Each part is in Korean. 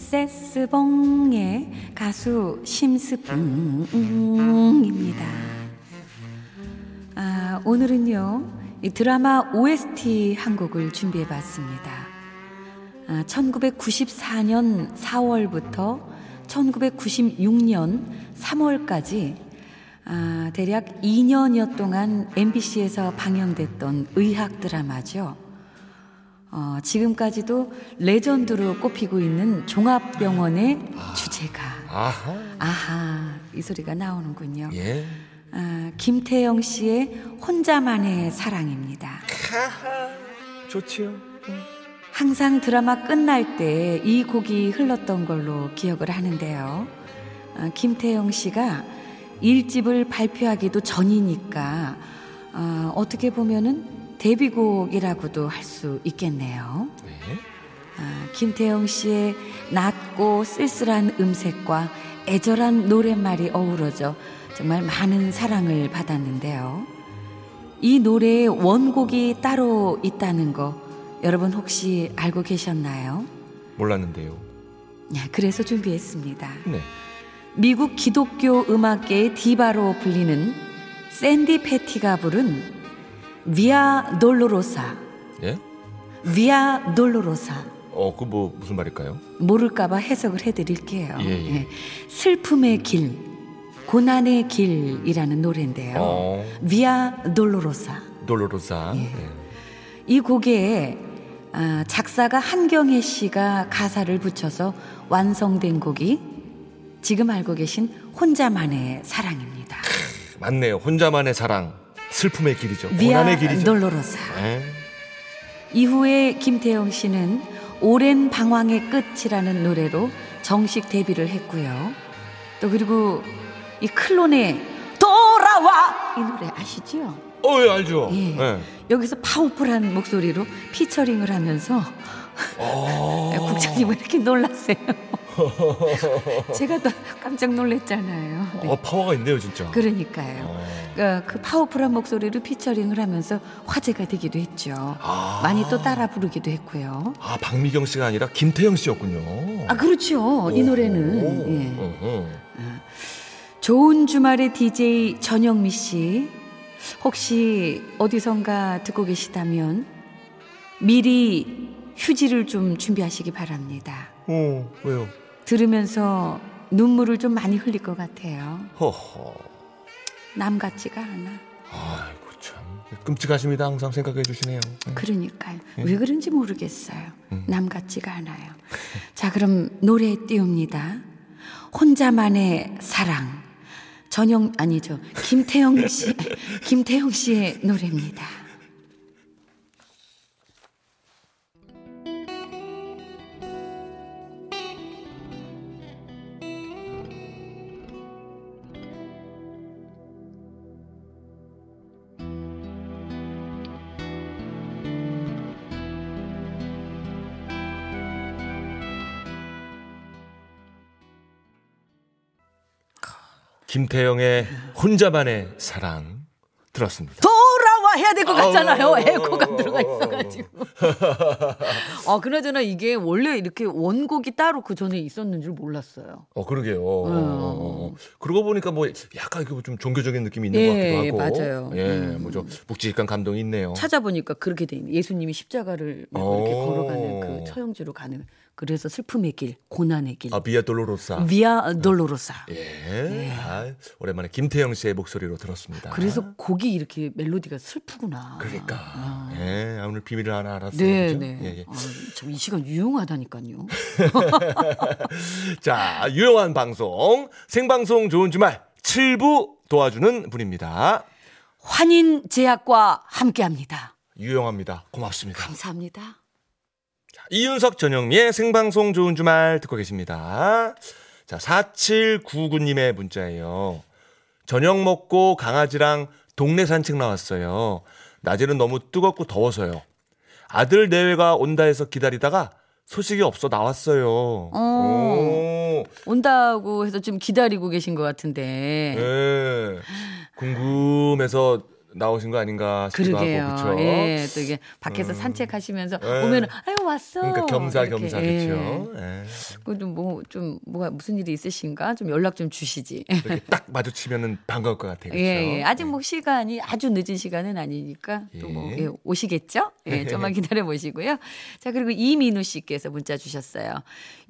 세스봉의 가수 심스봉입니다. 아, 오늘은요, 이 드라마 OST 한 곡을 준비해 봤습니다. 아, 1994년 4월부터 1996년 3월까지 아, 대략 2년여 동안 MBC에서 방영됐던 의학 드라마죠. 어, 지금까지도 레전드로 꼽히고 있는 종합병원의 주제가 아하. 아하 이 소리가 나오는군요. 예. 아, 김태영 씨의 혼자만의 사랑입니다. 좋지요. 항상 드라마 끝날 때 이 곡이 흘렀던 걸로 기억을 하는데요. 아, 김태영 씨가 일집을 발표하기도 전이니까 아, 어떻게 보면은 데뷔곡이라고도 할 수 있겠네요. 네. 아, 김태영 씨의 낮고 쓸쓸한 음색과 애절한 노랫말이 어우러져 정말 많은 사랑을 받았는데요. 이 노래의 원곡이 따로 있다는 거 여러분 혹시 알고 계셨나요? 몰랐는데요. 네, 그래서 준비했습니다. 네. 미국 기독교 음악계의 디바로 불리는 샌디 패티가 부른 Via Dolorosa, 예? Via Dolorosa. 어, 그 뭐 무슨 말일까요? 모를까봐 해석을 해드릴게요. 예, 예. 슬픔의 길, 고난의 길이라는 노래인데요. 어. Via Dolorosa. Dolorosa. 예. 예. 이 곡에 아, 작사가 한경혜 씨가 가사를 붙여서 완성된 곡이 지금 알고 계신 혼자만의 사랑입니다. 맞네요. 혼자만의 사랑. 슬픔의 길이죠. 고난의 길이죠. 돌로로사. 예. 이후에 김태영 씨는 오랜 방황의 끝이라는 노래로 정식 데뷔를 했고요. 또 그리고 이 클론의 돌아와 이 노래 아시죠? 어, 예, 알죠. 예. 예. 여기서 파워풀한 목소리로 피처링을 하면서 어. 국장님은 이렇게 놀랐어요. 제가 또 깜짝 놀랐잖아요. 네. 어, 파워가 있네요, 진짜. 그러니까요. 어. 그, 그 파워풀한 목소리로 피처링을 하면서 화제가 되기도 했죠. 아. 많이 또 따라 부르기도 했고요. 아, 박미경 씨가 아니라 김태영 씨였군요. 아 그렇죠. 이 오. 노래는 예. 어, 어. 좋은 주말의 DJ 전영미 씨 혹시 어디선가 듣고 계시다면 미리 휴지를 좀 준비하시기 바랍니다. 어, 왜요? 들으면서 눈물을 좀 많이 흘릴 것 같아요. 허허. 남 같지가 않아. 아이고 참 끔찍하십니다. 항상 생각해 주시네요. 그러니까요. 왜 그런지 모르겠어요. 남 같지가 않아요. 자, 그럼 노래 띄웁니다. 혼자만의 사랑. 전영 아니죠. 김태영 씨, 김태영 씨의 노래입니다. 김태영의 혼자만의 사랑 들었습니다. 돌아와 해야 될 것 같잖아요. 어, 어, 어, 에코가 어, 들어가 어, 있어가지고. 가지고. 아, 그나저나 이게 원래 이렇게 원곡이 따로 그 전에 있었는 줄 몰랐어요. 어 그러게요. 어, 음. 어, 어. 그러고 보니까 뭐 약간 좀 종교적인 느낌이 있는 예, 것 같기도 하고. 맞아요. 예, 음. 뭐좀 묵직한 감동이 있네요. 찾아보니까 그렇게 돼 있네. 예수님이 십자가를 이렇게 오. 걸어가는 그 처형지로 가는 그래서 슬픔의 길, 고난의 길. 아 비아 돌로로사. 비아 돌로로사. 예. 아, 오랜만에 김태형 씨의 목소리로 들었습니다. 그래서 곡이 이렇게 멜로디가 슬프구나. 그러니까. 아. 예, 아, 오늘 비밀을 하나 알았어요. 네, 그죠? 네. 예, 예. 아, 참이 시간 유용하다니까요. 자, 유용한 방송, 생방송 좋은 주말 7부 도와주는 분입니다. 환인 제약과 함께 합니다. 유용합니다. 고맙습니다. 감사합니다. 이윤석 전영미의 생방송 좋은 주말 듣고 계십니다. 자, 4799님의 문자예요. 저녁 먹고 강아지랑 동네 산책 나왔어요. 낮에는 너무 뜨겁고 더워서요. 아들 내외가 온다 해서 기다리다가 소식이 없어 나왔어요. 오. 온다고 해서 좀 기다리고 계신 것 같은데. 예. 궁금해서 나오신 거 아닌가 싶기도 그러게요. 하고 그렇죠. 예, 또 이게 밖에서 산책하시면서 예. 오면 아유 왔어. 그러니까 겸사겸사 이렇게, 예. 그렇죠. 예. 그좀 뭐 좀 뭐가 무슨 일이 있으신가 좀 연락 좀 주시지. 이렇게 딱 마주치면은 반가울 것 같아요. 그렇죠? 예, 예. 아직 뭐 시간이 아주 늦은 시간은 아니니까 또뭐 예. 예, 오시겠죠? 예, 좀만 기다려 보시고요. 자, 그리고 이민우 씨께서 문자 주셨어요.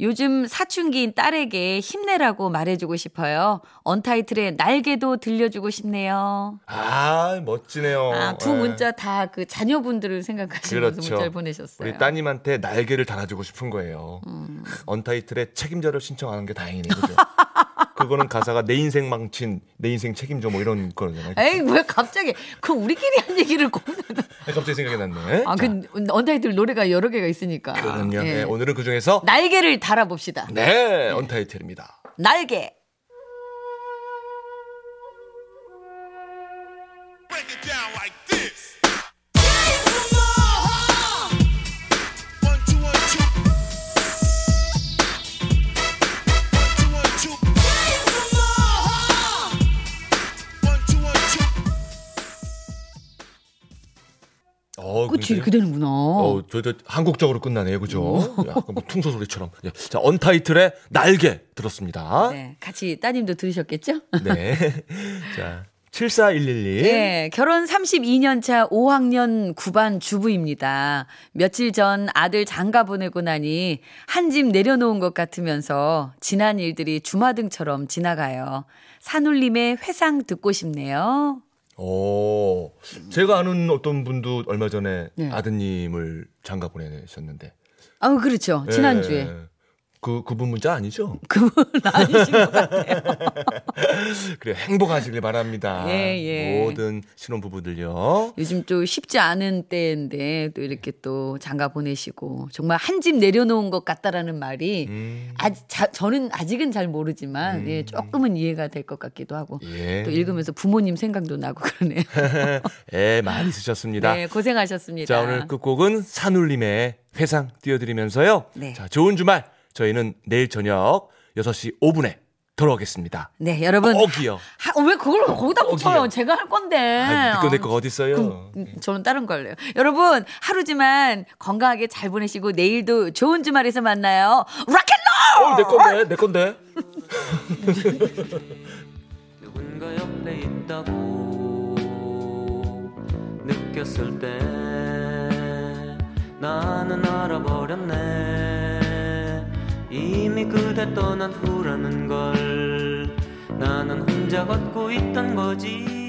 요즘 사춘기인 딸에게 힘내라고 말해주고 싶어요. 언타이틀의 날개도 들려주고 싶네요. 아 멋지네요. 아, 두 예. 문자 다 그 자녀분들을 생각하시면서 그렇죠. 문자를 보내셨어요. 우리 따님한테 날개를 달아주고 싶은 거예요. 음. 언타이틀의 책임자를 신청하는 게 다행이네, 그죠? 그거는 가사가 내 인생 망친, 내 인생 책임져 뭐 이런 거잖아요. 에이, 왜 갑자기 그 우리끼리 한 얘기를 꼭 갑자기 생각이 났네. 아, 자, 그 언타이틀 노래가 여러 개가 있으니까. 그러면요. 예. 네, 오늘은 그 중에서 날개를 달아봅시다. 네 언타이틀입니다. 날개. 굉장히- 이렇게 되는구나. 어, 저, 저 한국적으로 끝나네요, 그죠? 약간 뭐 퉁소 소리처럼. 예. 자, 언타이틀의 날개 들었습니다. 네, 같이 따님도 들으셨겠죠? 네. 자, 74111. 네, 결혼 32년 차 5학년 9반 주부입니다. 며칠 전 아들 장가 보내고 나니 한 집 내려놓은 것 같으면서 지난 일들이 주마등처럼 지나가요. 산울림의 회상 듣고 싶네요. 오, 제가 아는 어떤 분도 얼마 전에 네. 아드님을 장가 보내셨는데. 아, 그렇죠. 지난주에. 예. 그, 그분 문자 아니죠? 그분 아니신 것 같아요. 그래, 행복하시길 바랍니다. 예, 예. 모든 신혼부부들요. 요즘 좀 쉽지 않은 때인데 또 이렇게 또 장가 보내시고 정말 한 집 내려놓은 것 같다라는 말이 음, 아직 자, 저는 아직은 잘 모르지만 예, 조금은 이해가 될 것 같기도 하고 예. 또 읽으면서 부모님 생각도 나고 그러네요. 애 많이 쓰셨습니다. 네, 고생하셨습니다. 자, 오늘 끝곡은 산울림의 회상 띄워드리면서요. 네. 자, 좋은 주말. 저희는 내일 저녁 6시 5분에 돌아오겠습니다. 네, 여러분. 꼭이요. 하, 왜 그걸 거기다 붙여요? 제가 할 건데. 아, 니꺼 내꺼 어디 있어요? 그럼 음, 저는 다른 거 할래요. 여러분, 하루지만 건강하게 잘 보내시고 내일도 좋은 주말에서 만나요. 락앤롤! 어, 내 건데, 내 건데. 누군가 옆에 있다고 느꼈을 때 나는 알아버렸네 이미 그대 떠난 후라는 걸 나는 혼자 걷고 있던 거지